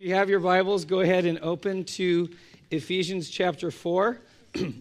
you have your Bibles, go ahead and open to Ephesians chapter 4. We're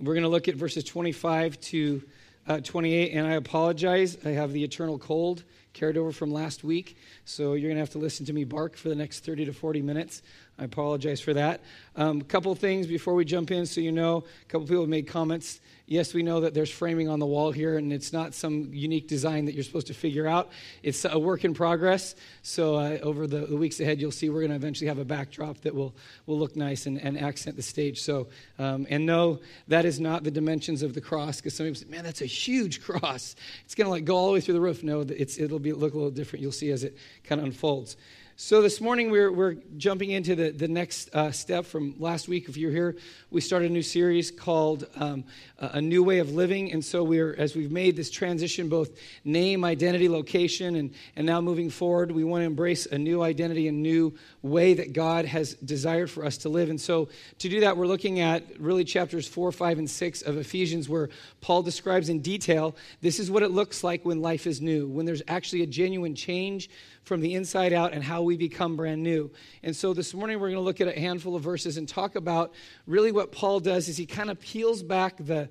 going to look at verses 25 to uh, 28, and I apologize. I have the eternal cold carried over from last week, so you're going to have to listen to me bark for the next 30 to 40 minutes. I apologize for that. A um, couple things before we jump in, so you know. A couple people made comments Yes, we know that there's framing on the wall here, and it's not some unique design that you're supposed to figure out. It's a work in progress. So, uh, over the, the, weeks ahead, you'll see we're going to eventually have a backdrop that will, will look nice and, and accent the stage. So, um, and no, that is not the dimensions of the cross, because some people say, man, that's a huge cross. It's going to like go all the way through the roof. No, it's, it'll be, look a little different. You'll see as it kind of unfolds. So this morning we're, we're jumping into the, the next uh, step from last week. If you're here, we started a new series called um, A New Way of Living. And so we're, as we've made this transition, both name, identity, location, and, and now moving forward, we want to embrace a new identity, a new way that God has desired for us to live. And so to do that, we're looking at really chapters four, five, and six of Ephesians, where Paul describes in detail this is what it looks like when life is new, when there's actually a genuine change from the inside out and how we become brand new. And so this morning we're going to look at a handful of verses and talk about really what Paul does is he kind of peels back the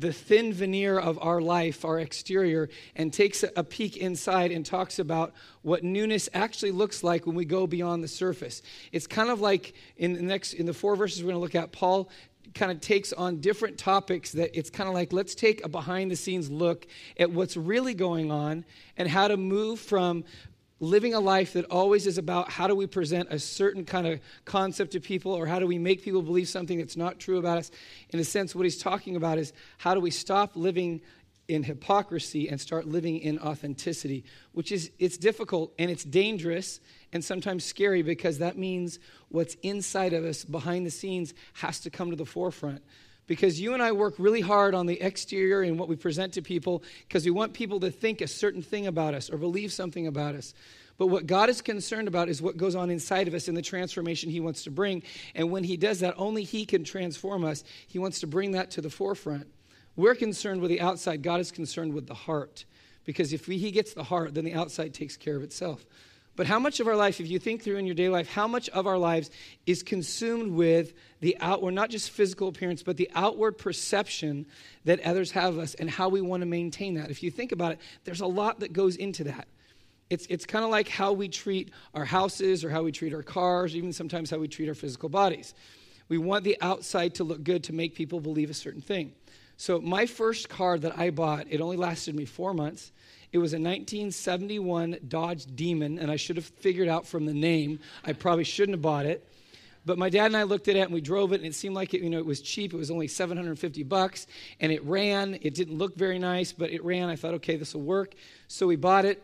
the thin veneer of our life, our exterior, and takes a peek inside and talks about what newness actually looks like when we go beyond the surface. It's kind of like in the next in the four verses we're going to look at, Paul kind of takes on different topics that it's kind of like let's take a behind the scenes look at what's really going on and how to move from living a life that always is about how do we present a certain kind of concept to people or how do we make people believe something that's not true about us. In a sense, what he's talking about is how do we stop living in hypocrisy and start living in authenticity, which is it's difficult and it's dangerous and sometimes scary because that means what's inside of us behind the scenes has to come to the forefront because you and I work really hard on the exterior and what we present to people because we want people to think a certain thing about us or believe something about us. But what God is concerned about is what goes on inside of us and the transformation He wants to bring. And when He does that, only He can transform us. He wants to bring that to the forefront. We're concerned with the outside, God is concerned with the heart. Because if He gets the heart, then the outside takes care of itself. But how much of our life, if you think through in your day life, how much of our lives is consumed with the outward, not just physical appearance, but the outward perception that others have of us and how we want to maintain that? If you think about it, there's a lot that goes into that. It's, it's kind of like how we treat our houses or how we treat our cars, even sometimes how we treat our physical bodies. We want the outside to look good to make people believe a certain thing. So, my first car that I bought, it only lasted me four months. It was a 1971 Dodge Demon, and I should have figured out from the name. I probably shouldn't have bought it. But my dad and I looked at it and we drove it, and it seemed like it, you know, it was cheap. It was only 750 bucks, and it ran. It didn't look very nice, but it ran. I thought, okay, this will work. So we bought it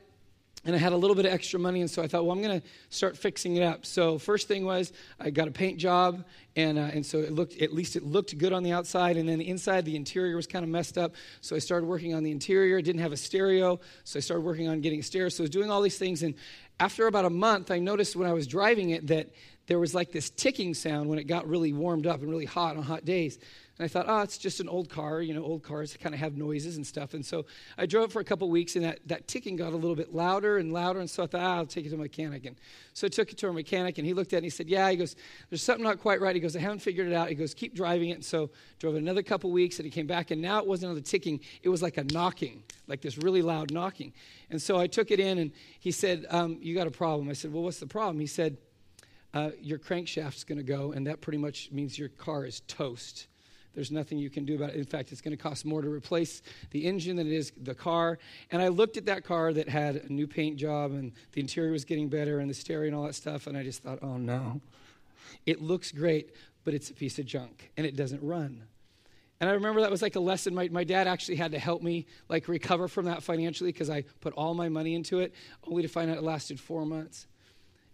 and I had a little bit of extra money, and so I thought, well, I'm going to start fixing it up. So first thing was I got a paint job, and uh, and so it looked at least it looked good on the outside, and then the inside, the interior was kind of messed up. So I started working on the interior. Didn't have a stereo, so I started working on getting a stereo. So I was doing all these things, and after about a month, I noticed when I was driving it that there was like this ticking sound when it got really warmed up and really hot on hot days. And I thought, oh, it's just an old car. You know, old cars kind of have noises and stuff. And so I drove for a couple weeks, and that, that ticking got a little bit louder and louder. And so I thought, ah, I'll take it to a mechanic. And so I took it to a mechanic, and he looked at it and he said, yeah. He goes, there's something not quite right. He goes, I haven't figured it out. He goes, keep driving it. And so drove another couple weeks, and he came back, and now it wasn't another ticking. It was like a knocking, like this really loud knocking. And so I took it in, and he said, um, you got a problem. I said, well, what's the problem? He said, uh, your crankshaft's going to go, and that pretty much means your car is toast. There's nothing you can do about it. In fact, it's going to cost more to replace the engine than it is the car. And I looked at that car that had a new paint job and the interior was getting better and the stereo and all that stuff. And I just thought, oh no. It looks great, but it's a piece of junk and it doesn't run. And I remember that was like a lesson. My, my dad actually had to help me like recover from that financially because I put all my money into it, only to find out it lasted four months.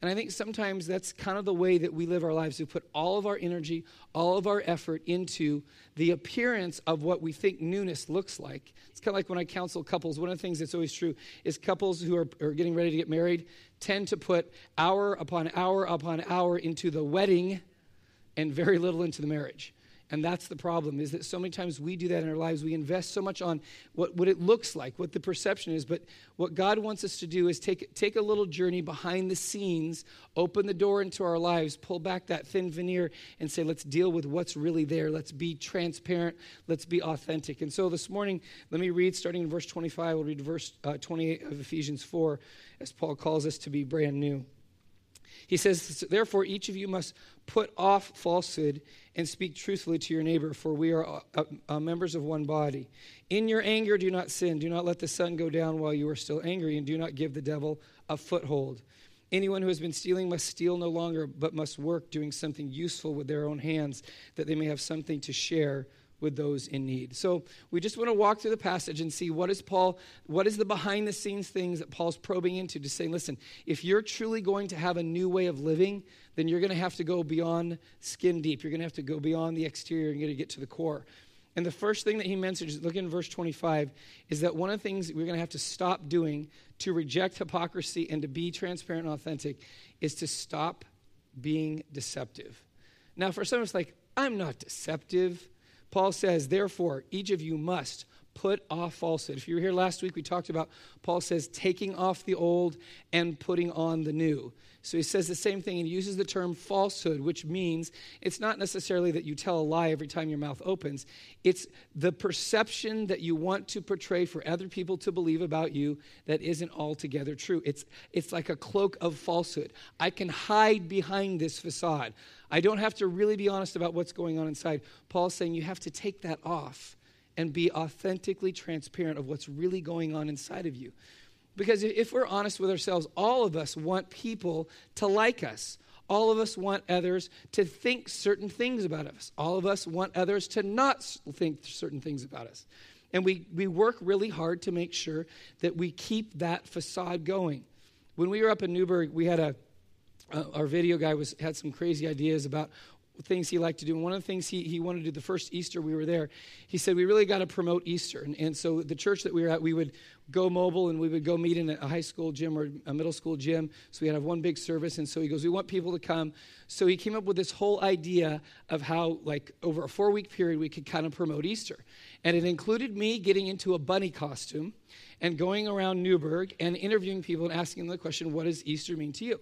And I think sometimes that's kind of the way that we live our lives. We put all of our energy, all of our effort into the appearance of what we think newness looks like. It's kind of like when I counsel couples, one of the things that's always true is couples who are, are getting ready to get married tend to put hour upon hour upon hour into the wedding and very little into the marriage. And that's the problem, is that so many times we do that in our lives. We invest so much on what, what it looks like, what the perception is. But what God wants us to do is take, take a little journey behind the scenes, open the door into our lives, pull back that thin veneer, and say, let's deal with what's really there. Let's be transparent. Let's be authentic. And so this morning, let me read, starting in verse 25, we'll read verse uh, 28 of Ephesians 4, as Paul calls us to be brand new. He says, Therefore, each of you must put off falsehood and speak truthfully to your neighbor, for we are uh, uh, members of one body. In your anger, do not sin. Do not let the sun go down while you are still angry, and do not give the devil a foothold. Anyone who has been stealing must steal no longer, but must work doing something useful with their own hands, that they may have something to share with those in need. So we just want to walk through the passage and see what is Paul, what is the behind the scenes things that Paul's probing into to say, listen, if you're truly going to have a new way of living, then you're going to have to go beyond skin deep. You're going to have to go beyond the exterior and you're going to get to the core. And the first thing that he mentions, look in verse 25, is that one of the things we're going to have to stop doing to reject hypocrisy and to be transparent and authentic is to stop being deceptive. Now, for some, it's like, I'm not deceptive. Paul says, therefore, each of you must put off falsehood. If you were here last week, we talked about Paul says taking off the old and putting on the new. So he says the same thing and he uses the term falsehood, which means it's not necessarily that you tell a lie every time your mouth opens. It's the perception that you want to portray for other people to believe about you that isn't altogether true. It's, it's like a cloak of falsehood. I can hide behind this facade. I don't have to really be honest about what's going on inside. Paul's saying you have to take that off and be authentically transparent of what's really going on inside of you. Because if we're honest with ourselves, all of us want people to like us. All of us want others to think certain things about us. All of us want others to not think certain things about us. And we, we work really hard to make sure that we keep that facade going. When we were up in Newberg, we had a, uh, our video guy was, had some crazy ideas about things he liked to do. And one of the things he, he wanted to do the first Easter we were there, he said, We really got to promote Easter. And, and so the church that we were at, we would go mobile and we would go meet in a high school gym or a middle school gym. So we'd have one big service. And so he goes, We want people to come. So he came up with this whole idea of how, like, over a four week period, we could kind of promote Easter. And it included me getting into a bunny costume and going around Newberg and interviewing people and asking them the question, What does Easter mean to you?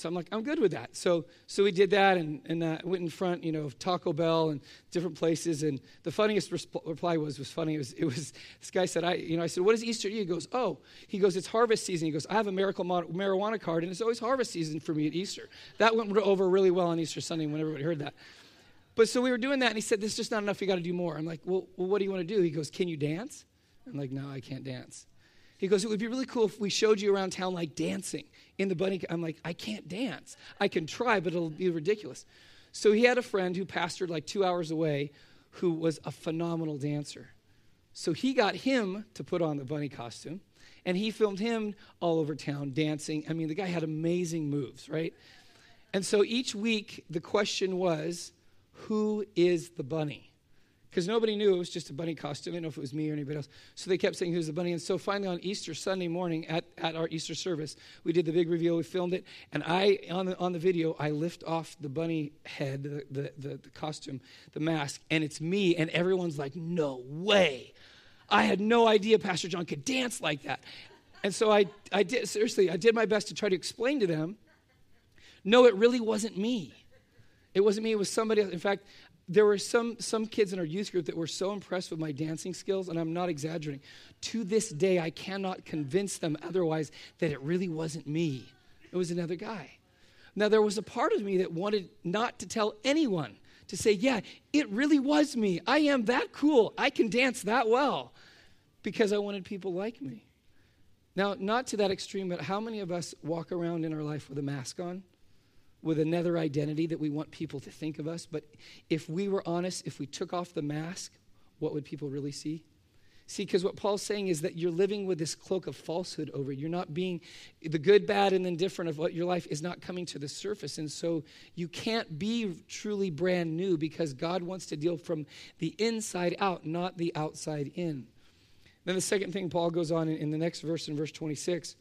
So I'm like, I'm good with that. So so we did that and, and uh, went in front, you know, of Taco Bell and different places. And the funniest resp- reply was was funny. It was, it was this guy said, I you know I said, what is Easter? He goes, oh, he goes, it's harvest season. He goes, I have a miracle marijuana card, and it's always harvest season for me at Easter. That went over really well on Easter Sunday when everybody heard that. But so we were doing that, and he said, this is just not enough. You got to do more. I'm like, well, well, what do you want to do? He goes, can you dance? I'm like, no, I can't dance. He goes, It would be really cool if we showed you around town like dancing in the bunny. I'm like, I can't dance. I can try, but it'll be ridiculous. So he had a friend who pastored like two hours away who was a phenomenal dancer. So he got him to put on the bunny costume and he filmed him all over town dancing. I mean, the guy had amazing moves, right? And so each week the question was, Who is the bunny? Because nobody knew it was just a bunny costume. I didn't know if it was me or anybody else. So they kept saying, Who's the bunny? And so finally on Easter Sunday morning at, at our Easter service, we did the big reveal. We filmed it. And I, on the, on the video, I lift off the bunny head, the, the, the, the costume, the mask, and it's me. And everyone's like, No way. I had no idea Pastor John could dance like that. And so I, I did, seriously, I did my best to try to explain to them no, it really wasn't me. It wasn't me, it was somebody else. In fact, there were some, some kids in our youth group that were so impressed with my dancing skills, and I'm not exaggerating. To this day, I cannot convince them otherwise that it really wasn't me, it was another guy. Now, there was a part of me that wanted not to tell anyone, to say, yeah, it really was me. I am that cool. I can dance that well because I wanted people like me. Now, not to that extreme, but how many of us walk around in our life with a mask on? With another identity that we want people to think of us. But if we were honest, if we took off the mask, what would people really see? See, because what Paul's saying is that you're living with this cloak of falsehood over. You're not being the good, bad, and indifferent of what your life is not coming to the surface. And so you can't be truly brand new because God wants to deal from the inside out, not the outside in. Then the second thing Paul goes on in, in the next verse, in verse 26,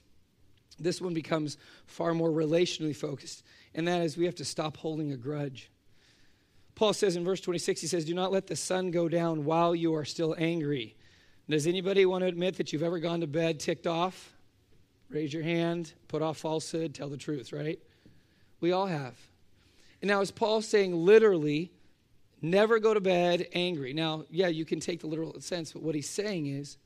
this one becomes far more relationally focused and that is we have to stop holding a grudge. Paul says in verse 26, he says, Do not let the sun go down while you are still angry. Does anybody want to admit that you've ever gone to bed ticked off? Raise your hand, put off falsehood, tell the truth, right? We all have. And now, is Paul saying literally, never go to bed angry? Now, yeah, you can take the literal sense, but what he's saying is,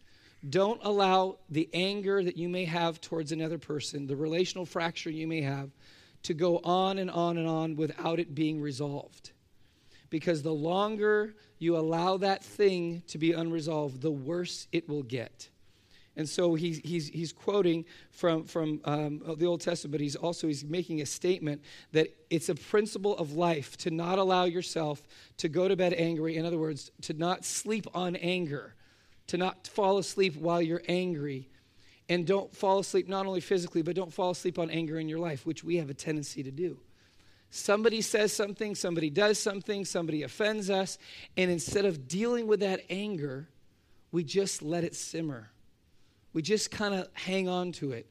don't allow the anger that you may have towards another person, the relational fracture you may have, to go on and on and on without it being resolved. Because the longer you allow that thing to be unresolved, the worse it will get. And so he's, he's, he's quoting from, from um, the Old Testament, but he's also he's making a statement that it's a principle of life to not allow yourself to go to bed angry. In other words, to not sleep on anger, to not fall asleep while you're angry. And don't fall asleep not only physically, but don't fall asleep on anger in your life, which we have a tendency to do. Somebody says something, somebody does something, somebody offends us, and instead of dealing with that anger, we just let it simmer we just kind of hang on to it.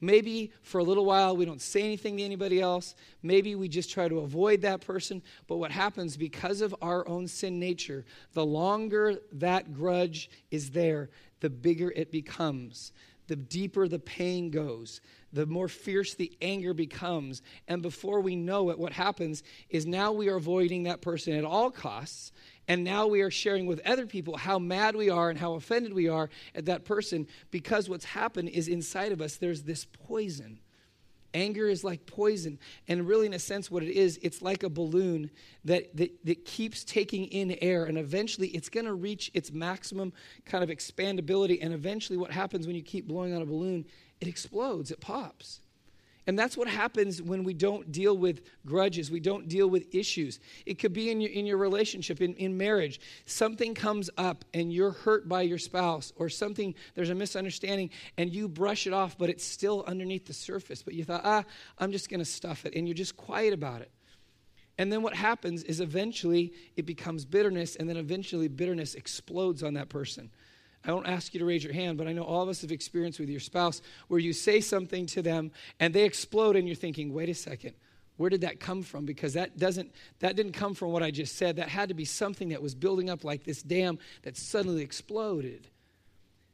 Maybe for a little while we don't say anything to anybody else. Maybe we just try to avoid that person. But what happens because of our own sin nature, the longer that grudge is there, the bigger it becomes, the deeper the pain goes, the more fierce the anger becomes. And before we know it, what happens is now we are avoiding that person at all costs. And now we are sharing with other people how mad we are and how offended we are at that person because what's happened is inside of us there's this poison. Anger is like poison. And really, in a sense, what it is, it's like a balloon that, that, that keeps taking in air. And eventually, it's going to reach its maximum kind of expandability. And eventually, what happens when you keep blowing on a balloon, it explodes, it pops. And that's what happens when we don't deal with grudges, we don't deal with issues. It could be in your, in your relationship, in, in marriage. Something comes up and you're hurt by your spouse, or something, there's a misunderstanding, and you brush it off, but it's still underneath the surface. But you thought, ah, I'm just going to stuff it, and you're just quiet about it. And then what happens is eventually it becomes bitterness, and then eventually bitterness explodes on that person. I don't ask you to raise your hand, but I know all of us have experienced with your spouse where you say something to them and they explode and you're thinking, wait a second, where did that come from? Because that doesn't that didn't come from what I just said. That had to be something that was building up like this dam that suddenly exploded.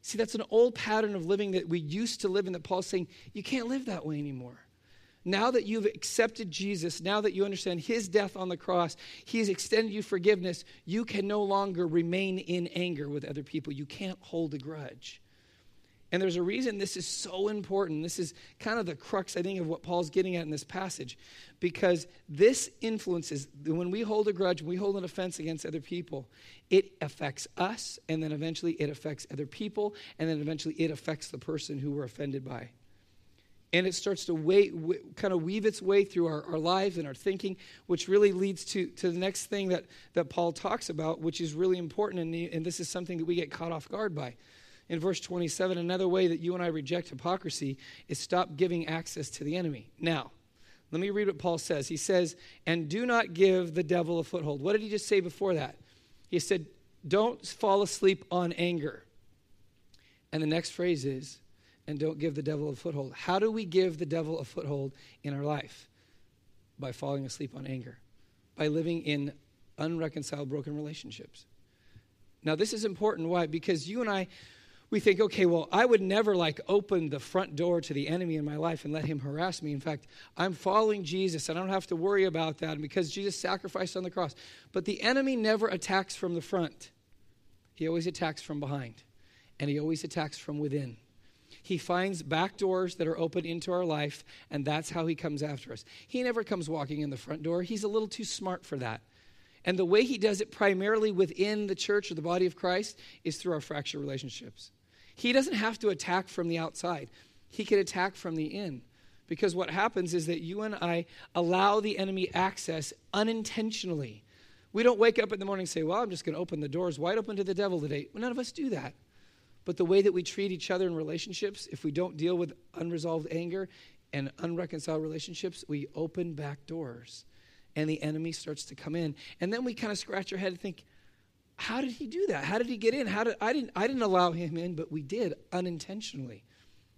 See, that's an old pattern of living that we used to live in that Paul's saying, you can't live that way anymore. Now that you've accepted Jesus, now that you understand his death on the cross, he has extended you forgiveness, you can no longer remain in anger with other people. You can't hold a grudge. And there's a reason this is so important. This is kind of the crux, I think, of what Paul's getting at in this passage. Because this influences, when we hold a grudge, we hold an offense against other people, it affects us, and then eventually it affects other people, and then eventually it affects the person who we're offended by and it starts to kind of weave its way through our, our lives and our thinking, which really leads to, to the next thing that, that Paul talks about, which is really important, and, the, and this is something that we get caught off guard by. In verse 27, another way that you and I reject hypocrisy is stop giving access to the enemy. Now, let me read what Paul says. He says, And do not give the devil a foothold. What did he just say before that? He said, Don't fall asleep on anger. And the next phrase is, and don't give the devil a foothold. How do we give the devil a foothold in our life? By falling asleep on anger, by living in unreconciled, broken relationships. Now, this is important. Why? Because you and I, we think, okay, well, I would never like open the front door to the enemy in my life and let him harass me. In fact, I'm following Jesus and I don't have to worry about that because Jesus sacrificed on the cross. But the enemy never attacks from the front, he always attacks from behind, and he always attacks from within. He finds back doors that are open into our life, and that's how he comes after us. He never comes walking in the front door, he's a little too smart for that. And the way he does it primarily within the church or the body of Christ is through our fractured relationships. He doesn't have to attack from the outside, he can attack from the in. Because what happens is that you and I allow the enemy access unintentionally. We don't wake up in the morning and say, Well, I'm just going to open the doors wide open to the devil today. Well, none of us do that. But the way that we treat each other in relationships, if we don't deal with unresolved anger and unreconciled relationships, we open back doors and the enemy starts to come in. And then we kind of scratch our head and think, how did he do that? How did he get in? How did I didn't I didn't allow him in, but we did unintentionally.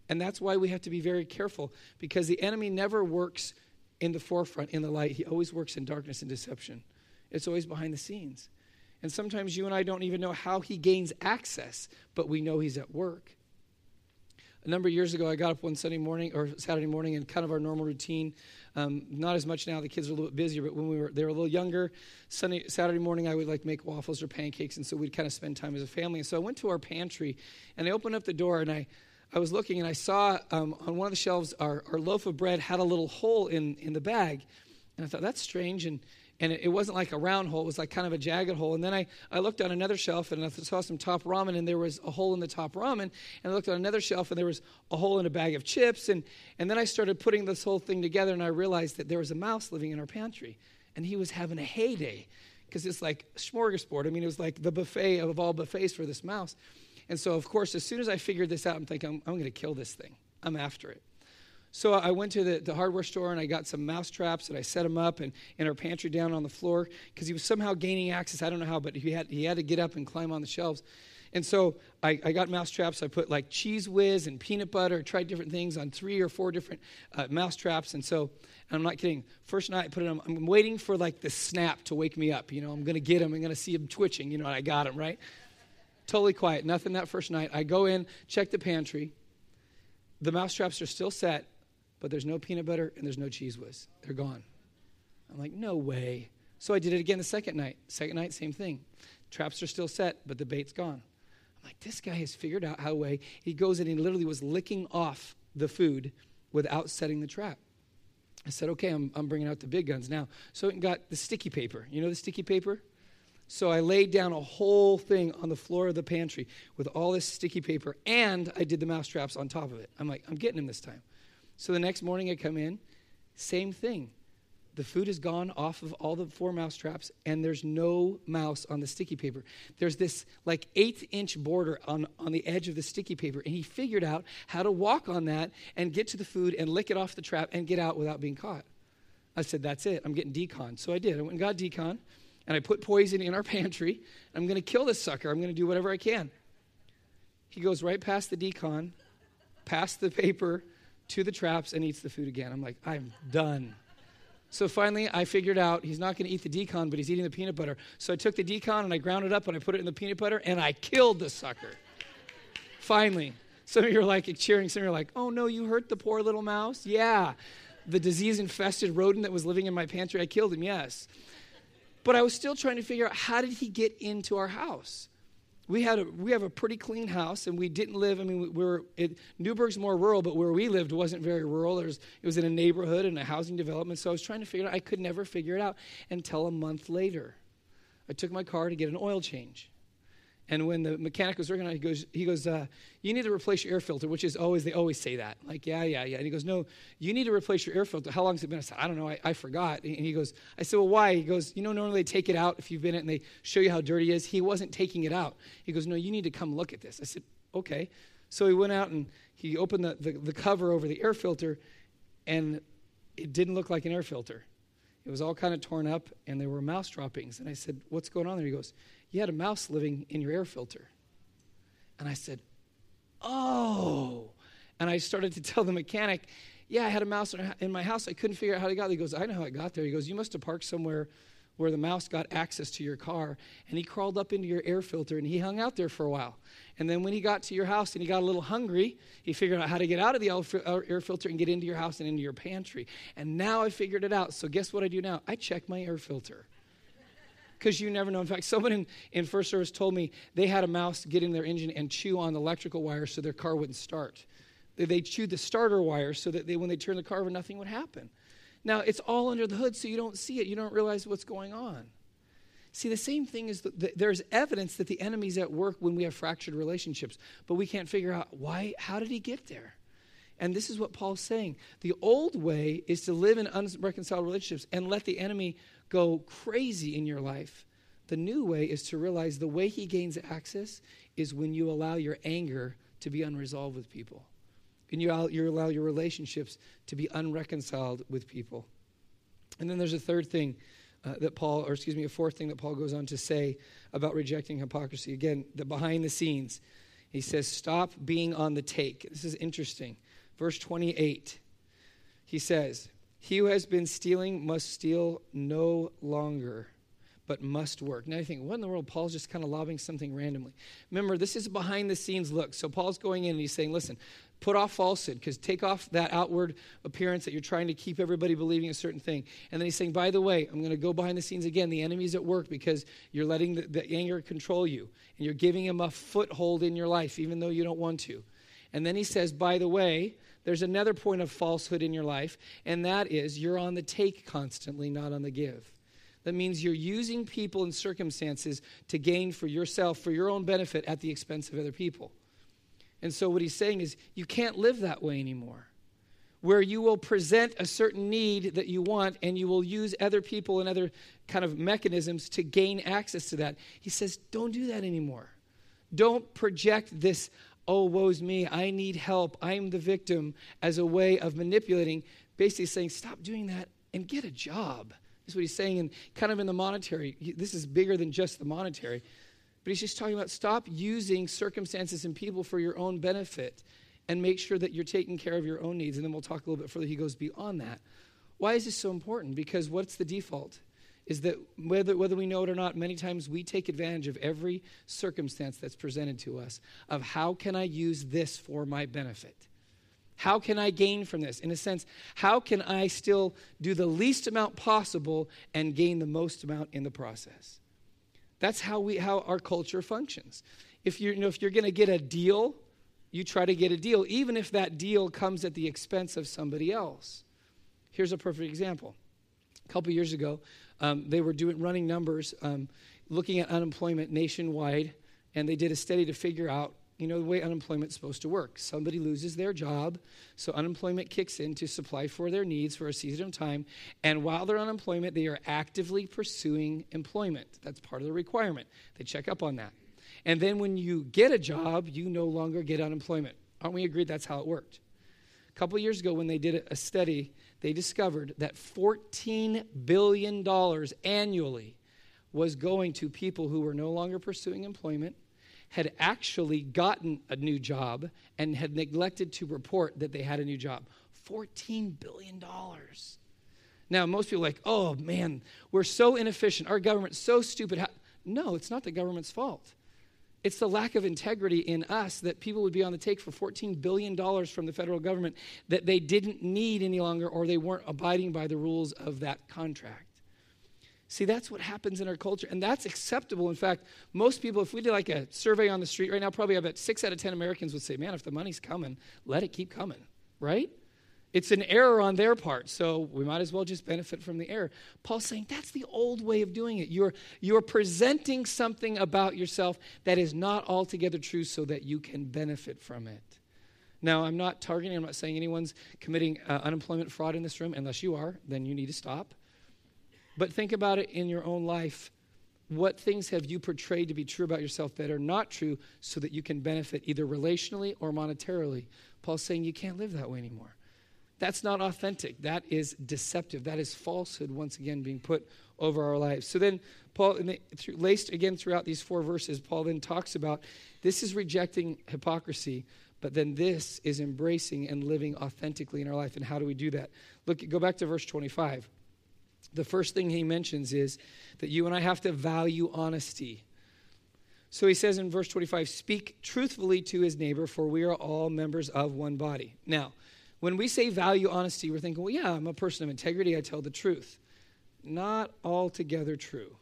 And that's why we have to be very careful because the enemy never works in the forefront in the light. He always works in darkness and deception. It's always behind the scenes. And sometimes you and I don't even know how he gains access, but we know he's at work. A number of years ago, I got up one Sunday morning or Saturday morning and kind of our normal routine. Um, not as much now; the kids are a little bit busier. But when we were they were a little younger, Sunday Saturday morning, I would like make waffles or pancakes, and so we'd kind of spend time as a family. And so I went to our pantry, and I opened up the door, and I I was looking, and I saw um, on one of the shelves our, our loaf of bread had a little hole in in the bag, and I thought that's strange, and and it, wasn't like a round hole, it was like kind of a jagged hole. And then I, I looked on another shelf and I saw some top ramen, and there was a hole in the top ramen. And I looked on another shelf, and there was a hole in a bag of chips. And, and then I started putting this whole thing together, and I realized that there was a mouse living in our pantry, and he was having a heyday because it's like smorgasbord. I mean, it was like the buffet of all buffets for this mouse. And so, of course, as soon as I figured this out, I'm thinking, I'm, I'm going to kill this thing. I'm after it. So I went to the, the, hardware store and I got some mouse traps and I set them up and in our pantry down on the floor because he was somehow gaining access. I don't know how, but he had, he had to get up and climb on the shelves. And so I, I got mouse traps. I put like Cheez Whiz and peanut butter, tried different things on three or four different uh, mouse traps. And so, and I'm not kidding, first night I put it on, I'm waiting for like the snap to wake me up. You know, I'm going to get him. I'm going to see him twitching. You know, I got him, right? Totally quiet. Nothing that first night. I go in, check the pantry. The mouse traps are still set but there's no peanut butter and there's no Cheez Whiz. They're gone. I'm like, no way. So I did it again the second night. Second night, same thing. Traps are still set, but the bait's gone. I'm like, this guy has figured out how way. He goes and he literally was licking off the food without setting the trap. I said, okay, I'm, I'm bringing out the big guns now. So I got the sticky paper. You know the sticky paper? So I laid down a whole thing on the floor of the pantry with all this sticky paper, and I did the mouse traps on top of it. I'm like, I'm getting him this time. So the next morning I come in, same thing. The food is gone off of all the four mouse traps, and there's no mouse on the sticky paper. There's this like eighth inch border on, on the edge of the sticky paper, and he figured out how to walk on that and get to the food and lick it off the trap and get out without being caught. I said, That's it. I'm getting d-CON. So I did. I went and got d-CON, and I put poison in our pantry. I'm going to kill this sucker. I'm going to do whatever I can. He goes right past the d-CON, past the paper, to the traps and eats the food again. I'm like, I'm done. So finally, I figured out he's not going to eat the d-CON, but he's eating the peanut butter. So I took the d-CON and I ground it up and I put it in the peanut butter and I killed the sucker. finally. Some of you are like cheering, some of you are like, oh no, you hurt the poor little mouse? Yeah. The disease infested rodent that was living in my pantry, I killed him, yes. But I was still trying to figure out how did he get into our house? We had a, we have a pretty clean house and we didn't live i mean we, we were it, Newberg's more rural but where we lived wasn't very rural. Was, it was in a neighborhood and a housing development so i was trying to figure it out i could never figure it out until a month later. I took my car to get an oil change and when the mechanic was working on it, he goes, he goes uh, you need to replace your air filter, which is always, they always say that. Like, yeah, yeah, yeah. And he goes, no, you need to replace your air filter. How long has it been? I said, I don't know. I, I forgot. And he goes, I said, well, why? He goes, you know, normally they take it out if you've been it and they show you how dirty it is. He wasn't taking it out. He goes, no, you need to come look at this. I said, okay. So he went out and he opened the, the, the cover over the air filter and it didn't look like an air filter. It was all kind of torn up and there were mouse droppings. And I said, what's going on there? He goes, you had a mouse living in your air filter. And I said, Oh. And I started to tell the mechanic, Yeah, I had a mouse in my house. I couldn't figure out how it got there. He goes, I know how it got there. He goes, You must have parked somewhere where the mouse got access to your car. And he crawled up into your air filter and he hung out there for a while. And then when he got to your house and he got a little hungry, he figured out how to get out of the uh, air filter and get into your house and into your pantry. And now I figured it out. So guess what I do now? I check my air filter because you never know. In fact, someone in, in First Service told me they had a mouse get in their engine and chew on the electrical wire so their car wouldn't start. They, they chewed the starter wire so that they, when they turned the car over, nothing would happen. Now, it's all under the hood, so you don't see it. You don't realize what's going on. See, the same thing is that there's evidence that the enemy's at work when we have fractured relationships, but we can't figure out why, how did he get there? And this is what Paul's saying. The old way is to live in unreconciled relationships and let the enemy go crazy in your life. The new way is to realize the way he gains access is when you allow your anger to be unresolved with people. And you allow, you allow your relationships to be unreconciled with people. And then there's a third thing uh, that Paul, or excuse me, a fourth thing that Paul goes on to say about rejecting hypocrisy. Again, the behind the scenes. He says, Stop being on the take. This is interesting. Verse 28, he says, he who has been stealing must steal no longer, but must work. Now you think, what in the world? Paul's just kind of lobbing something randomly. Remember, this is a behind the scenes look. So Paul's going in and he's saying, listen, put off falsehood, because take off that outward appearance that you're trying to keep everybody believing a certain thing. And then he's saying, by the way, I'm going to go behind the scenes again. The enemy's at work because you're letting the, the anger control you, and you're giving him a foothold in your life, even though you don't want to. And then he says, by the way, there's another point of falsehood in your life, and that is you're on the take constantly, not on the give. That means you're using people and circumstances to gain for yourself, for your own benefit, at the expense of other people. And so, what he's saying is, you can't live that way anymore, where you will present a certain need that you want and you will use other people and other kind of mechanisms to gain access to that. He says, don't do that anymore. Don't project this, oh, woe's me, I need help, I'm the victim, as a way of manipulating, basically saying, stop doing that and get a job is what he's saying, and kind of in the monetary. This is bigger than just the monetary. But he's just talking about stop using circumstances and people for your own benefit and make sure that you're taking care of your own needs. And then we'll talk a little bit further. He goes beyond that. Why is this so important? Because what's the default? Is that whether, whether we know it or not, many times we take advantage of every circumstance that's presented to us of how can I use this for my benefit? How can I gain from this? In a sense, how can I still do the least amount possible and gain the most amount in the process? That's how we how our culture functions. If you're, you know, if you're going to get a deal, you try to get a deal, even if that deal comes at the expense of somebody else. Here's a perfect example. A couple years ago, um, they were doing running numbers, um, looking at unemployment nationwide, and they did a study to figure out you know the way unemployment's supposed to work. Somebody loses their job, so unemployment kicks in to supply for their needs for a season of time. And while they're unemployment, they are actively pursuing employment. That's part of the requirement. They check up on that. And then when you get a job, you no longer get unemployment. Aren't we agreed that's how it worked? A couple years ago, when they did a study, they discovered that $14 billion annually was going to people who were no longer pursuing employment had actually gotten a new job and had neglected to report that they had a new job. $14 billion. Now, most people are like, oh man, we're so inefficient. Our government's so stupid. No, it's not the government's fault. It's the lack of integrity in us that people would be on the take for $14 billion from the federal government that they didn't need any longer or they weren't abiding by the rules of that contract. See, that's what happens in our culture, and that's acceptable. In fact, most people, if we did like a survey on the street right now, probably I bet six out of 10 Americans would say, man, if the money's coming, let it keep coming, right? It's an error on their part, so we might as well just benefit from the error. Paul's saying that's the old way of doing it. You're, you're presenting something about yourself that is not altogether true so that you can benefit from it. Now, I'm not targeting, I'm not saying anyone's committing uh, unemployment fraud in this room. Unless you are, then you need to stop. But think about it in your own life. What things have you portrayed to be true about yourself that are not true so that you can benefit either relationally or monetarily? Paul's saying you can't live that way anymore. That's not authentic. That is deceptive. That is falsehood, once again, being put over our lives. So then, Paul, laced again throughout these four verses, Paul then talks about this is rejecting hypocrisy, but then this is embracing and living authentically in our life. And how do we do that? Look, go back to verse 25 the first thing he mentions is that you and I have to value honesty. So he says in verse 25, speak truthfully to his neighbor, for we are all members of one body. Now, when we say value honesty, we're thinking, well, yeah, I'm a person of integrity, I tell the truth. Not altogether true.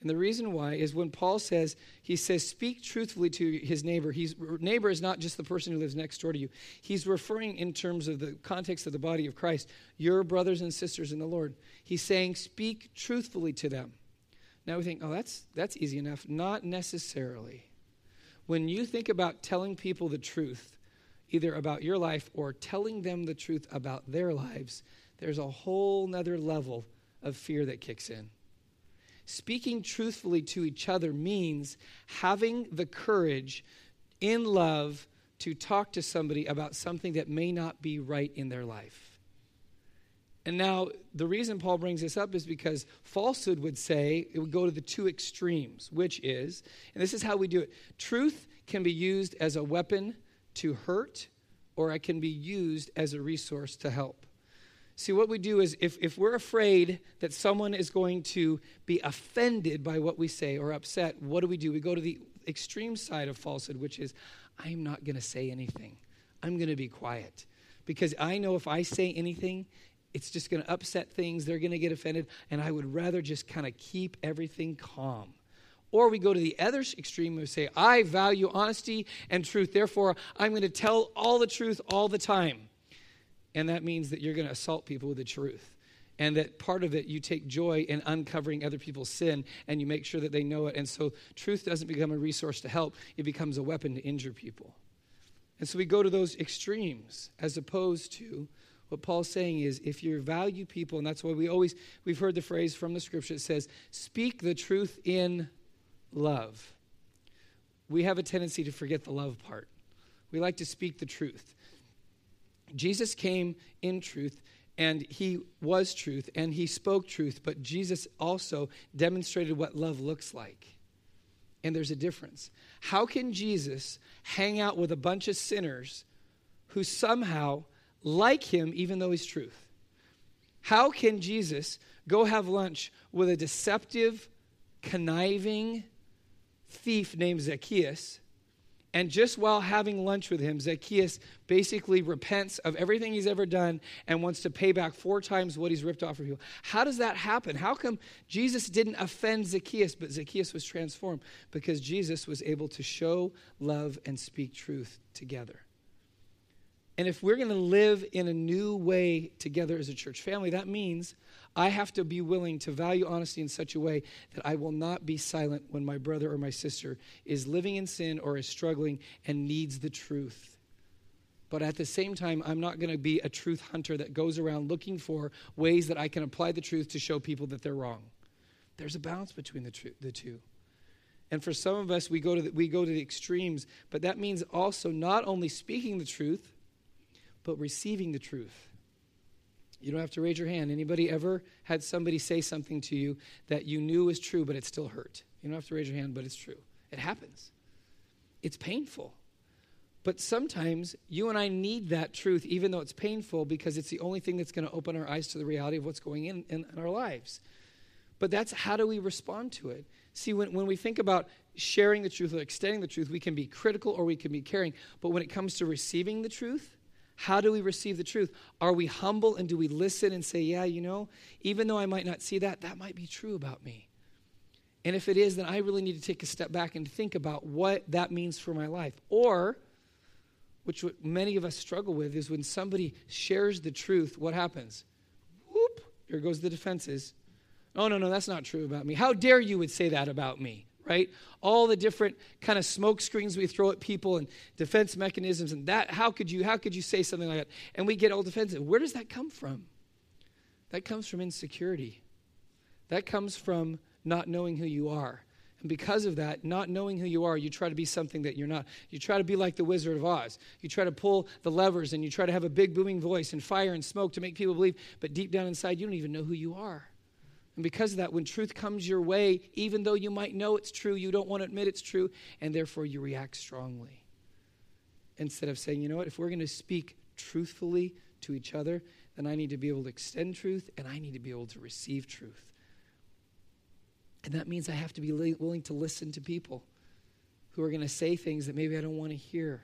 And the reason why is when Paul says, he says, speak truthfully to his neighbor. His neighbor is not just the person who lives next door to you. He's referring in terms of the context of the body of Christ, your brothers and sisters in the Lord. He's saying, speak truthfully to them. Now we think, oh, that's, that's easy enough. Not necessarily. When you think about telling people the truth, either about your life or telling them the truth about their lives, there's a whole nother level of fear that kicks in. Speaking truthfully to each other means having the courage in love to talk to somebody about something that may not be right in their life. And now, the reason Paul brings this up is because falsehood would say it would go to the two extremes, which is, and this is how we do it truth can be used as a weapon to hurt, or it can be used as a resource to help. See, what we do is if, if we're afraid that someone is going to be offended by what we say or upset, what do we do? We go to the extreme side of falsehood, which is, I'm not going to say anything. I'm going to be quiet. Because I know if I say anything, it's just going to upset things. They're going to get offended. And I would rather just kind of keep everything calm. Or we go to the other extreme and say, I value honesty and truth. Therefore, I'm going to tell all the truth all the time. And that means that you're going to assault people with the truth. And that part of it, you take joy in uncovering other people's sin and you make sure that they know it. And so truth doesn't become a resource to help, it becomes a weapon to injure people. And so we go to those extremes as opposed to what Paul's saying is if you value people, and that's why we always, we've heard the phrase from the scripture, it says, speak the truth in love. We have a tendency to forget the love part. We like to speak the truth. Jesus came in truth and he was truth and he spoke truth, but Jesus also demonstrated what love looks like. And there's a difference. How can Jesus hang out with a bunch of sinners who somehow like him even though he's truth? How can Jesus go have lunch with a deceptive, conniving thief named Zacchaeus and just while having lunch with him, Zacchaeus basically repents of everything he's ever done and wants to pay back four times what he's ripped off from people. How does that happen? How come Jesus didn't offend Zacchaeus, but Zacchaeus was transformed? Because Jesus was able to show love and speak truth together. And if we're going to live in a new way together as a church family, that means I have to be willing to value honesty in such a way that I will not be silent when my brother or my sister is living in sin or is struggling and needs the truth. But at the same time, I'm not going to be a truth hunter that goes around looking for ways that I can apply the truth to show people that they're wrong. There's a balance between the, tr- the two. And for some of us, we go, to the, we go to the extremes, but that means also not only speaking the truth, but receiving the truth. You don't have to raise your hand. Anybody ever had somebody say something to you that you knew was true, but it still hurt? You don't have to raise your hand, but it's true. It happens. It's painful. But sometimes you and I need that truth, even though it's painful, because it's the only thing that's going to open our eyes to the reality of what's going in, in, in our lives. But that's how do we respond to it? See, when, when we think about sharing the truth or extending the truth, we can be critical or we can be caring. But when it comes to receiving the truth, how do we receive the truth? Are we humble and do we listen and say, yeah, you know, even though I might not see that, that might be true about me? And if it is, then I really need to take a step back and think about what that means for my life. Or, which many of us struggle with, is when somebody shares the truth, what happens? Whoop, here goes the defenses. Oh, no, no, that's not true about me. How dare you would say that about me? Right? All the different kind of smoke screens we throw at people and defense mechanisms and that how could you how could you say something like that? And we get all defensive. Where does that come from? That comes from insecurity. That comes from not knowing who you are. And because of that, not knowing who you are, you try to be something that you're not. You try to be like the Wizard of Oz. You try to pull the levers and you try to have a big booming voice and fire and smoke to make people believe, but deep down inside, you don't even know who you are. And because of that, when truth comes your way, even though you might know it's true, you don't want to admit it's true, and therefore you react strongly. Instead of saying, you know what, if we're going to speak truthfully to each other, then I need to be able to extend truth and I need to be able to receive truth. And that means I have to be willing to listen to people who are going to say things that maybe I don't want to hear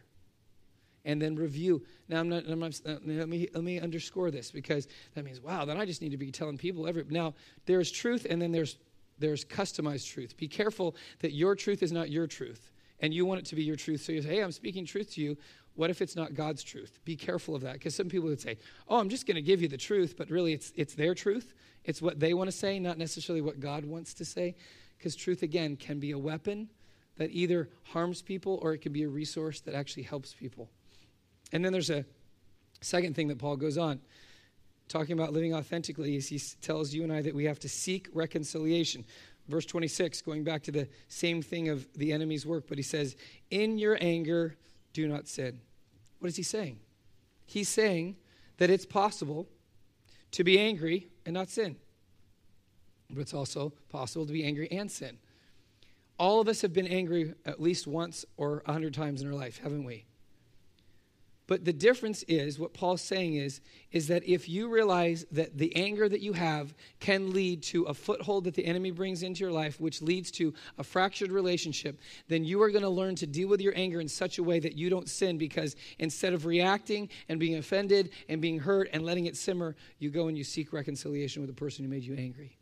and then review. Now, I'm not, I'm not, uh, let, me, let me underscore this because that means, wow, then I just need to be telling people every. Now, there's truth and then there's, there's customized truth. Be careful that your truth is not your truth and you want it to be your truth. So you say, hey, I'm speaking truth to you. What if it's not God's truth? Be careful of that because some people would say, oh, I'm just going to give you the truth, but really it's, it's their truth. It's what they want to say, not necessarily what God wants to say. Because truth, again, can be a weapon that either harms people or it can be a resource that actually helps people. And then there's a second thing that Paul goes on talking about living authentically is he tells you and I that we have to seek reconciliation. Verse 26, going back to the same thing of the enemy's work, but he says, In your anger, do not sin. What is he saying? He's saying that it's possible to be angry and not sin. But it's also possible to be angry and sin. All of us have been angry at least once or a hundred times in our life, haven't we? But the difference is what Paul's saying is is that if you realize that the anger that you have can lead to a foothold that the enemy brings into your life which leads to a fractured relationship, then you are going to learn to deal with your anger in such a way that you don't sin because instead of reacting and being offended and being hurt and letting it simmer, you go and you seek reconciliation with the person who made you angry.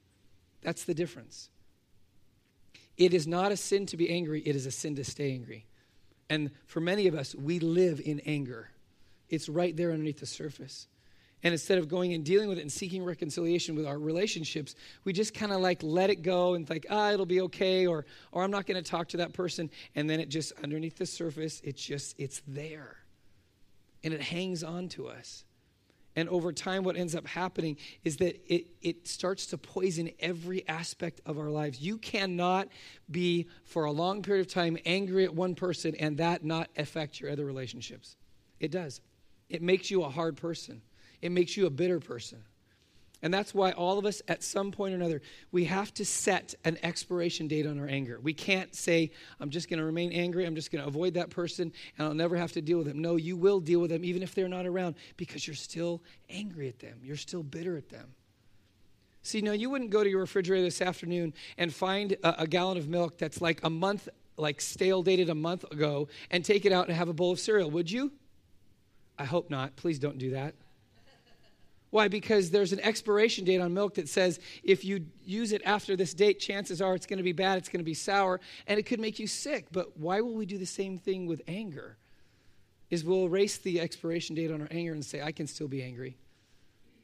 That's the difference. It is not a sin to be angry, it is a sin to stay angry. And for many of us, we live in anger. It's right there underneath the surface. And instead of going and dealing with it and seeking reconciliation with our relationships, we just kind of like let it go and think, ah, it'll be okay, or, or I'm not going to talk to that person. And then it just, underneath the surface, it's just, it's there. And it hangs on to us. And over time, what ends up happening is that it, it starts to poison every aspect of our lives. You cannot be, for a long period of time, angry at one person and that not affect your other relationships. It does. It makes you a hard person, it makes you a bitter person. And that's why all of us, at some point or another, we have to set an expiration date on our anger. We can't say, I'm just going to remain angry, I'm just going to avoid that person, and I'll never have to deal with them. No, you will deal with them even if they're not around because you're still angry at them, you're still bitter at them. See, no, you wouldn't go to your refrigerator this afternoon and find a, a gallon of milk that's like a month, like stale dated a month ago, and take it out and have a bowl of cereal, would you? I hope not. Please don't do that. Why? Because there's an expiration date on milk that says if you use it after this date, chances are it's going to be bad, it's going to be sour, and it could make you sick. But why will we do the same thing with anger? Is we'll erase the expiration date on our anger and say, I can still be angry.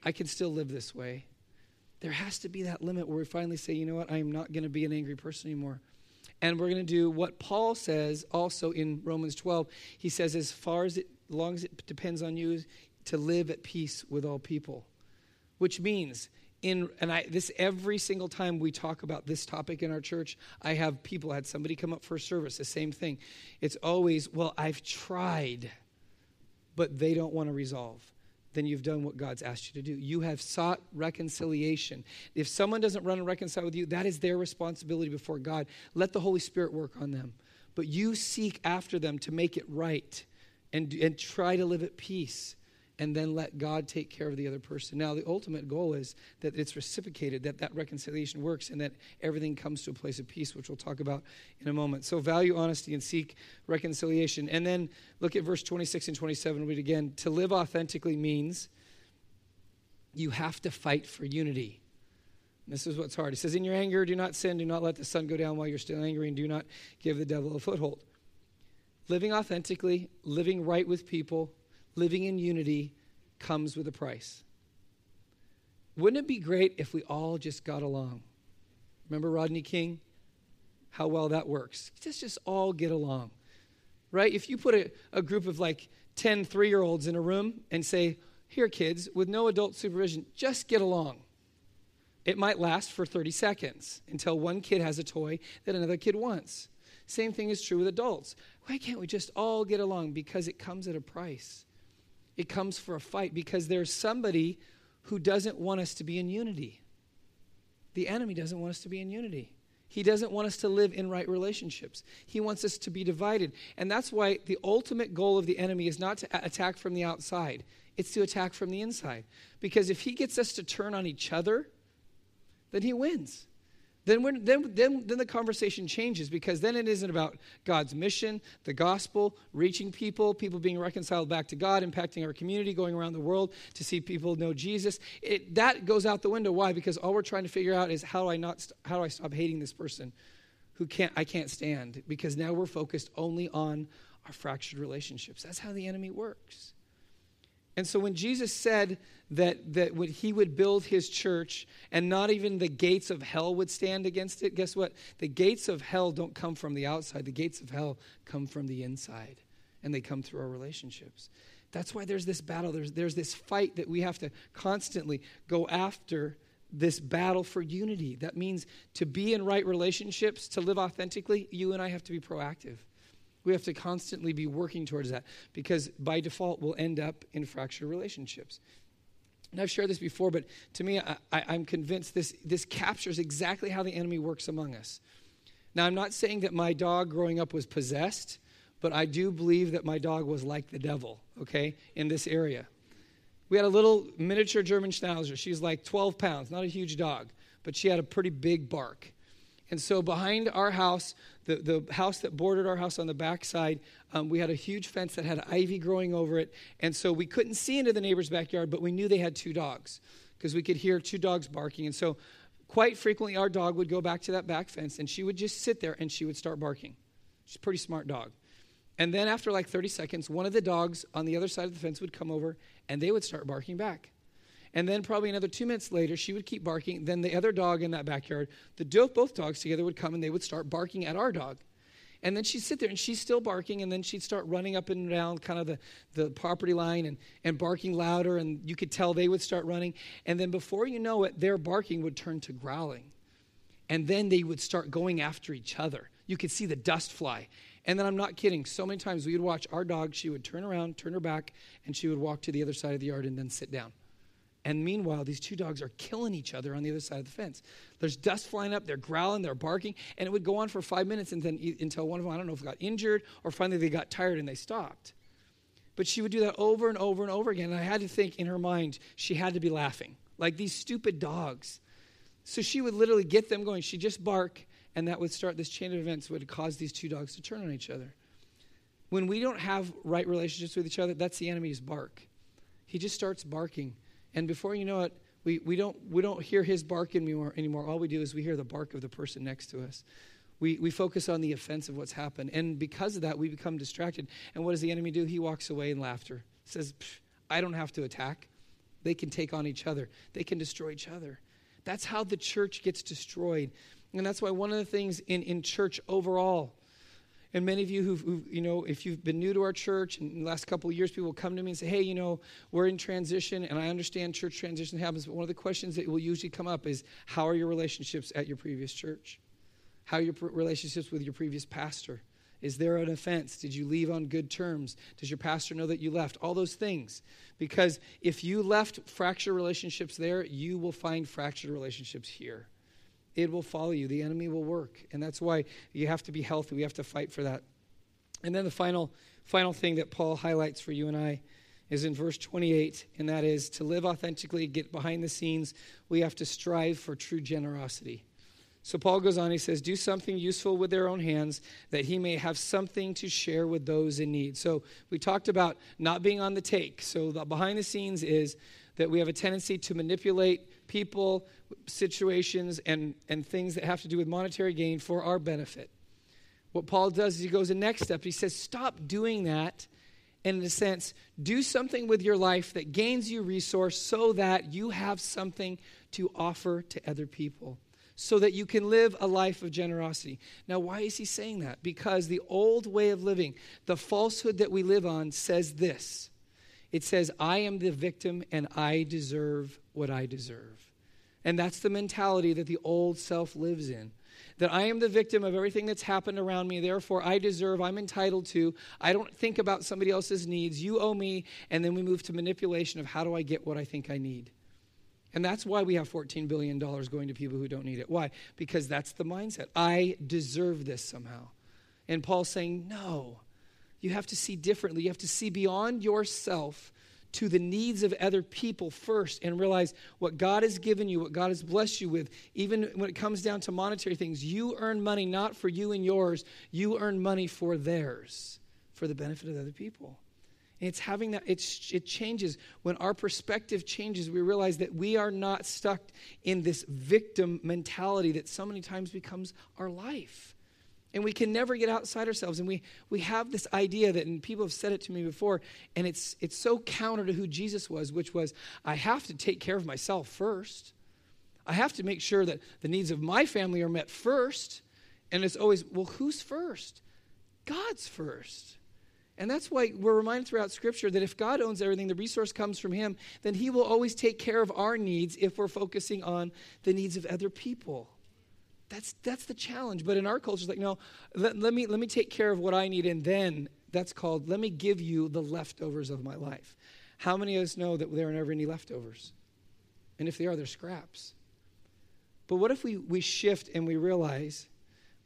I can still live this way. There has to be that limit where we finally say, you know what, I am not going to be an angry person anymore. And we're going to do what Paul says also in Romans 12. He says, as far as it, as long as it depends on you, to live at peace with all people. Which means, in and I this every single time we talk about this topic in our church, I have people had somebody come up for a service, the same thing. It's always, well, I've tried, but they don't want to resolve. Then you've done what God's asked you to do. You have sought reconciliation. If someone doesn't run and reconcile with you, that is their responsibility before God. Let the Holy Spirit work on them. But you seek after them to make it right and, and try to live at peace and then let God take care of the other person. Now, the ultimate goal is that it's reciprocated, that that reconciliation works, and that everything comes to a place of peace, which we'll talk about in a moment. So, value honesty and seek reconciliation. And then look at verse 26 and 27. Read again. To live authentically means you have to fight for unity. This is what's hard. It says, In your anger, do not sin, do not let the sun go down while you're still angry, and do not give the devil a foothold. Living authentically, living right with people, living in unity comes with a price. Wouldn't it be great if we all just got along? Remember Rodney King? How well that works. Just just all get along. Right? If you put a, a group of like 10 three year olds in a room and say, Here, kids, with no adult supervision, just get along. It might last for 30 seconds until one kid has a toy that another kid wants. Same thing is true with adults. Why can't we just all get along? Because it comes at a price it comes for a fight because there's somebody who doesn't want us to be in unity. The enemy doesn't want us to be in unity. He doesn't want us to live in right relationships. He wants us to be divided. And that's why the ultimate goal of the enemy is not to attack from the outside, it's to attack from the inside. Because if he gets us to turn on each other, then he wins then, when, then, then, then the conversation changes because then it isn't about God's mission, the gospel, reaching people, people being reconciled back to God, impacting our community, going around the world to see people know Jesus. It, that goes out the window. Why? Because all we're trying to figure out is how do I not how do I stop hating this person who can't I can't stand because now we're focused only on our fractured relationships. That's how the enemy works. And so when Jesus said that, that when he would build his church and not even the gates of hell would stand against it, guess what? The gates of hell don't come from the outside, the gates of hell come from the inside, and they come through our relationships. That's why there's this battle, there's, there's this fight that we have to constantly go after this battle for unity. That means to be in right relationships, to live authentically, you and I have to be proactive. We have to constantly be working towards that because by default, we'll end up in fractured relationships. And I've shared this before, but to me, I, am convinced this, this captures exactly how the enemy works among us. Now, I'm not saying that my dog growing up was possessed, but I do believe that my dog was like the devil, okay, in this area. We had a little miniature German Schnauzer. She's like 12 pounds, not a huge dog, but she had a pretty big bark. And so behind our house, the, the house that bordered our house on the backside, um, we had a huge fence that had ivy growing over it. And so we couldn't see into the neighbor's backyard, but we knew they had two dogs because we could hear two dogs barking. And so quite frequently, our dog would go back to that back fence and she would just sit there and she would start barking. She's a pretty smart dog. And then after like 30 seconds, one of the dogs on the other side of the fence would come over and they would start barking back. And then probably another two minutes later, she would keep barking. Then the other dog in that backyard, the both dogs together would come and they would start barking at our dog. And then she'd sit there and she's still barking, and then she'd start running up and down kind of the, the property line and, and barking louder, and you could tell they would start running. And then before you know it, their barking would turn to growling. And then they would start going after each other. You could see the dust fly. And then I'm not kidding. So many times we would watch our dog, she would turn around, turn her back, and she would walk to the other side of the yard and then sit down. And meanwhile, these two dogs are killing each other on the other side of the fence. There's dust flying up, they're growling, they're barking, and it would go on for five minutes and then until one of them, I don't know if got injured or finally they got tired and they stopped. But she would do that over and over and over again. And I had to think in her mind, she had to be laughing, like these stupid dogs. So she would literally get them going. She'd just bark, and that would start this chain of events would cause these two dogs to turn on each other. When we don't have right relationships with each other, that's the enemy's bark. He just starts barking and before you know it, we, we, don't, we don't hear his bark anymore, anymore. All we do is we hear the bark of the person next to us. We, we focus on the offense of what's happened. And because of that, we become distracted. And what does the enemy do? He walks away in laughter. Says, I don't have to attack. They can take on each other, they can destroy each other. That's how the church gets destroyed. And that's why one of the things in, in church overall, and many of you who, who, you know, if you've been new to our church in the last couple of years, people will come to me and say, hey, you know, we're in transition, and I understand church transition happens, but one of the questions that will usually come up is, how are your relationships at your previous church? How are your relationships with your previous pastor? Is there an offense? Did you leave on good terms? Does your pastor know that you left? All those things. Because if you left fractured relationships there, you will find fractured relationships here it will follow you. The enemy will work. And that's why you have to be healthy. We have to fight for that. And then the final, final thing that Paul highlights for you and I is in verse 28, and that is to live authentically, get behind the scenes, we have to strive for true generosity. So Paul goes on, he says, Do something useful with their own hands that he may have something to share with those in need. So we talked about not being on the take. So the behind the scenes is that we have a tendency to manipulate people, situations, and, and things that have to do with monetary gain for our benefit. What Paul does is he goes the next step. He says, Stop doing that. And in a sense, do something with your life that gains you resource so that you have something to offer to other people, so that you can live a life of generosity. Now, why is he saying that? Because the old way of living, the falsehood that we live on, says this it says, I am the victim and I deserve what I deserve. And that's the mentality that the old self lives in. That I am the victim of everything that's happened around me, therefore I deserve, I'm entitled to. I don't think about somebody else's needs. You owe me. And then we move to manipulation of how do I get what I think I need. And that's why we have $14 billion going to people who don't need it. Why? Because that's the mindset. I deserve this somehow. And Paul's saying, no. You have to see differently. You have to see beyond yourself to the needs of other people first and realize what God has given you, what God has blessed you with. Even when it comes down to monetary things, you earn money not for you and yours, you earn money for theirs, for the benefit of other people. And it's having that, it's, it changes. When our perspective changes, we realize that we are not stuck in this victim mentality that so many times becomes our life. And we can never get outside ourselves. And we, we have this idea that, and people have said it to me before, and it's, it's so counter to who Jesus was, which was, I have to take care of myself first. I have to make sure that the needs of my family are met first. And it's always, well, who's first? God's first. And that's why we're reminded throughout Scripture that if God owns everything, the resource comes from Him, then He will always take care of our needs if we're focusing on the needs of other people. That's, that's the challenge. But in our culture, it's like, no, let, let, me, let me take care of what I need, and then that's called, let me give you the leftovers of my life. How many of us know that there are never any leftovers? And if they are, they're scraps. But what if we, we shift and we realize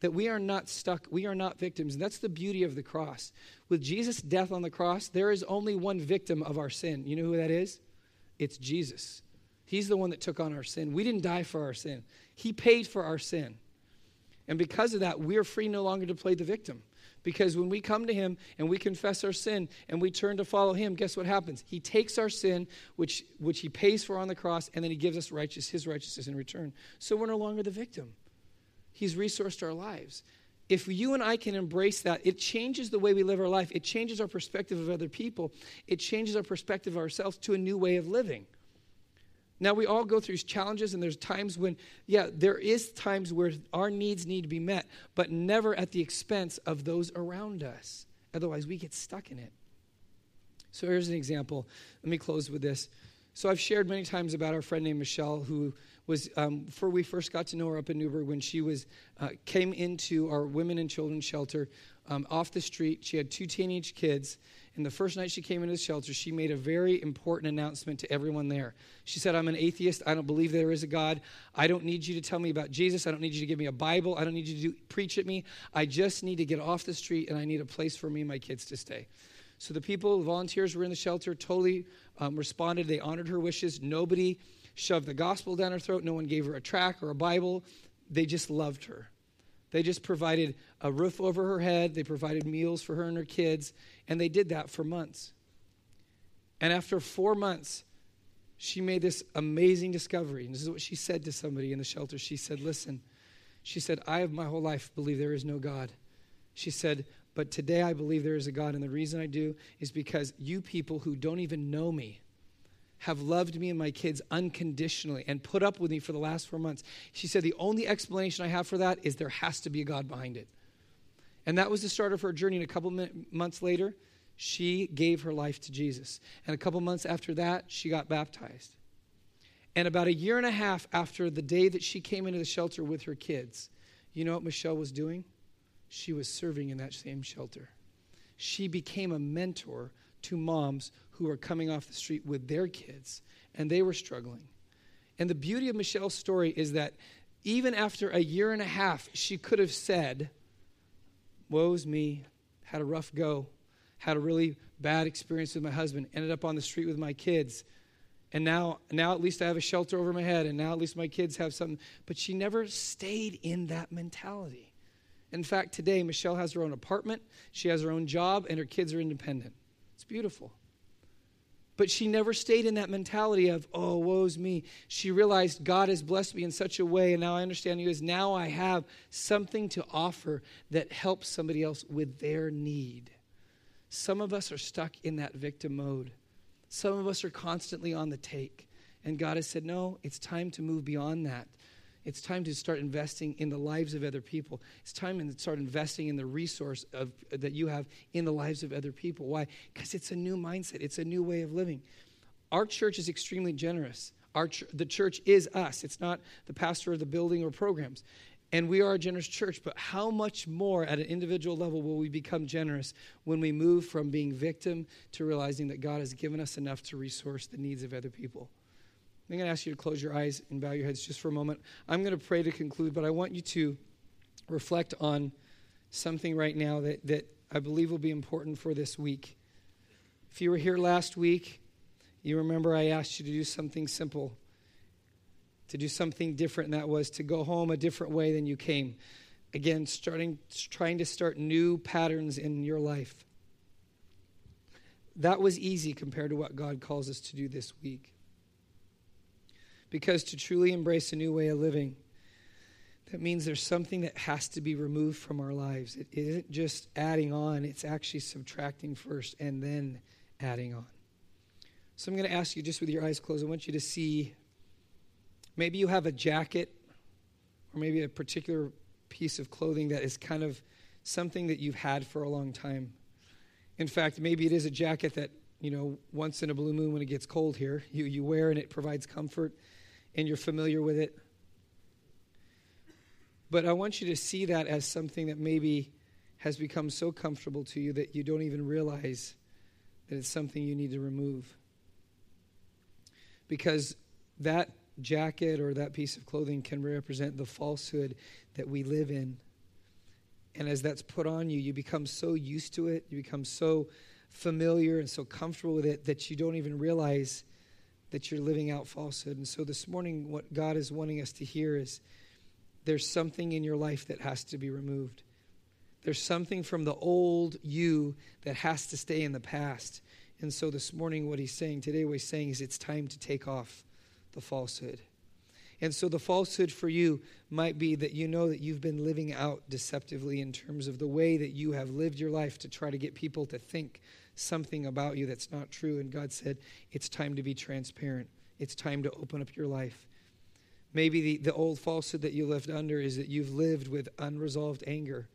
that we are not stuck, we are not victims. And that's the beauty of the cross. With Jesus' death on the cross, there is only one victim of our sin. You know who that is? It's Jesus. He's the one that took on our sin. We didn't die for our sin, He paid for our sin. And because of that, we are free no longer to play the victim. Because when we come to Him and we confess our sin and we turn to follow Him, guess what happens? He takes our sin, which, which He pays for on the cross, and then He gives us righteous, His righteousness in return. So we're no longer the victim. He's resourced our lives. If you and I can embrace that, it changes the way we live our life. It changes our perspective of other people. It changes our perspective of ourselves to a new way of living. Now, we all go through challenges, and there's times when, yeah, there is times where our needs need to be met, but never at the expense of those around us. Otherwise, we get stuck in it. So, here's an example. Let me close with this. So, I've shared many times about our friend named Michelle who was um, before we first got to know her up in Newberg when she was uh, came into our women and children shelter um, off the street. She had two teenage kids, and the first night she came into the shelter, she made a very important announcement to everyone there. She said, "I'm an atheist. I don't believe there is a God. I don't need you to tell me about Jesus. I don't need you to give me a Bible. I don't need you to do, preach at me. I just need to get off the street, and I need a place for me and my kids to stay." So the people, the volunteers were in the shelter, totally um, responded. They honored her wishes. Nobody shoved the gospel down her throat. No one gave her a track or a Bible. They just loved her. They just provided a roof over her head. They provided meals for her and her kids. And they did that for months. And after four months, she made this amazing discovery. And this is what she said to somebody in the shelter. She said, Listen, she said, I have my whole life believed there is no God. She said, but today I believe there is a God. And the reason I do is because you people who don't even know me have loved me and my kids unconditionally and put up with me for the last four months. She said, The only explanation I have for that is there has to be a God behind it. And that was the start of her journey. And a couple months later, she gave her life to Jesus. And a couple months after that, she got baptized. And about a year and a half after the day that she came into the shelter with her kids, you know what Michelle was doing? She was serving in that same shelter. She became a mentor to moms who were coming off the street with their kids, and they were struggling. And the beauty of Michelle's story is that even after a year and a half, she could have said, Woe's me, had a rough go, had a really bad experience with my husband, ended up on the street with my kids. And now, now at least I have a shelter over my head, and now at least my kids have something. But she never stayed in that mentality. In fact, today, Michelle has her own apartment, she has her own job, and her kids are independent. It's beautiful. But she never stayed in that mentality of, oh, woe's me. She realized God has blessed me in such a way, and now I understand you as now I have something to offer that helps somebody else with their need. Some of us are stuck in that victim mode. Some of us are constantly on the take. And God has said, no, it's time to move beyond that. It's time to start investing in the lives of other people. It's time to start investing in the resource of, that you have in the lives of other people. Why? Because it's a new mindset, it's a new way of living. Our church is extremely generous. Our ch- the church is us, it's not the pastor of the building or programs. And we are a generous church, but how much more at an individual level will we become generous when we move from being victim to realizing that God has given us enough to resource the needs of other people? I'm going to ask you to close your eyes and bow your heads just for a moment. I'm going to pray to conclude, but I want you to reflect on something right now that, that I believe will be important for this week. If you were here last week, you remember I asked you to do something simple, to do something different, and that was to go home a different way than you came. Again, starting trying to start new patterns in your life. That was easy compared to what God calls us to do this week. Because to truly embrace a new way of living, that means there's something that has to be removed from our lives. It isn't just adding on, it's actually subtracting first and then adding on. So I'm going to ask you, just with your eyes closed, I want you to see maybe you have a jacket or maybe a particular piece of clothing that is kind of something that you've had for a long time. In fact, maybe it is a jacket that, you know, once in a blue moon when it gets cold here, you, you wear and it provides comfort and you're familiar with it. But I want you to see that as something that maybe has become so comfortable to you that you don't even realize that it's something you need to remove. Because that jacket or that piece of clothing can represent the falsehood that we live in. And as that's put on you, you become so used to it, you become so familiar and so comfortable with it that you don't even realize that you're living out falsehood. And so this morning, what God is wanting us to hear is there's something in your life that has to be removed. There's something from the old you that has to stay in the past. And so this morning, what he's saying today, what he's saying is it's time to take off the falsehood. And so the falsehood for you might be that you know that you've been living out deceptively in terms of the way that you have lived your life to try to get people to think something about you that's not true. And God said, it's time to be transparent. It's time to open up your life. Maybe the, the old falsehood that you lived under is that you've lived with unresolved anger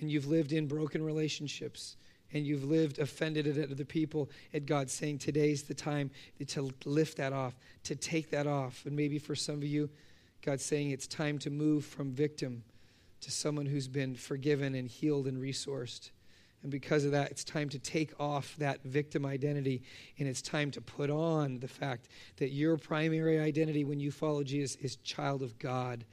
and you've lived in broken relationships and you've lived offended at other people, and God's saying today's the time to lift that off, to take that off. And maybe for some of you, God's saying it's time to move from victim to someone who's been forgiven and healed and resourced. And because of that, it's time to take off that victim identity and it's time to put on the fact that your primary identity when you follow Jesus is child of God.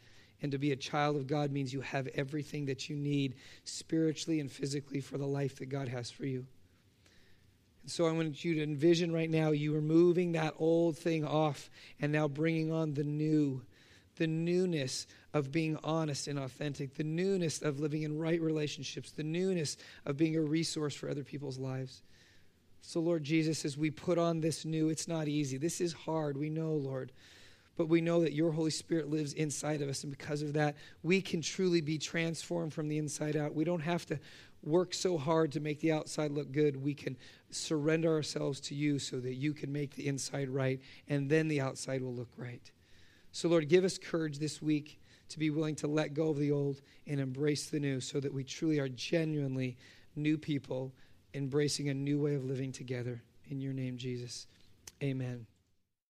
And to be a child of God means you have everything that you need spiritually and physically for the life that God has for you. And so I want you to envision right now you removing that old thing off and now bringing on the new the newness of being honest and authentic, the newness of living in right relationships, the newness of being a resource for other people's lives. So, Lord Jesus, as we put on this new, it's not easy. This is hard. We know, Lord. But we know that your Holy Spirit lives inside of us. And because of that, we can truly be transformed from the inside out. We don't have to work so hard to make the outside look good. We can surrender ourselves to you so that you can make the inside right, and then the outside will look right. So, Lord, give us courage this week to be willing to let go of the old and embrace the new so that we truly are genuinely new people embracing a new way of living together. In your name, Jesus. Amen.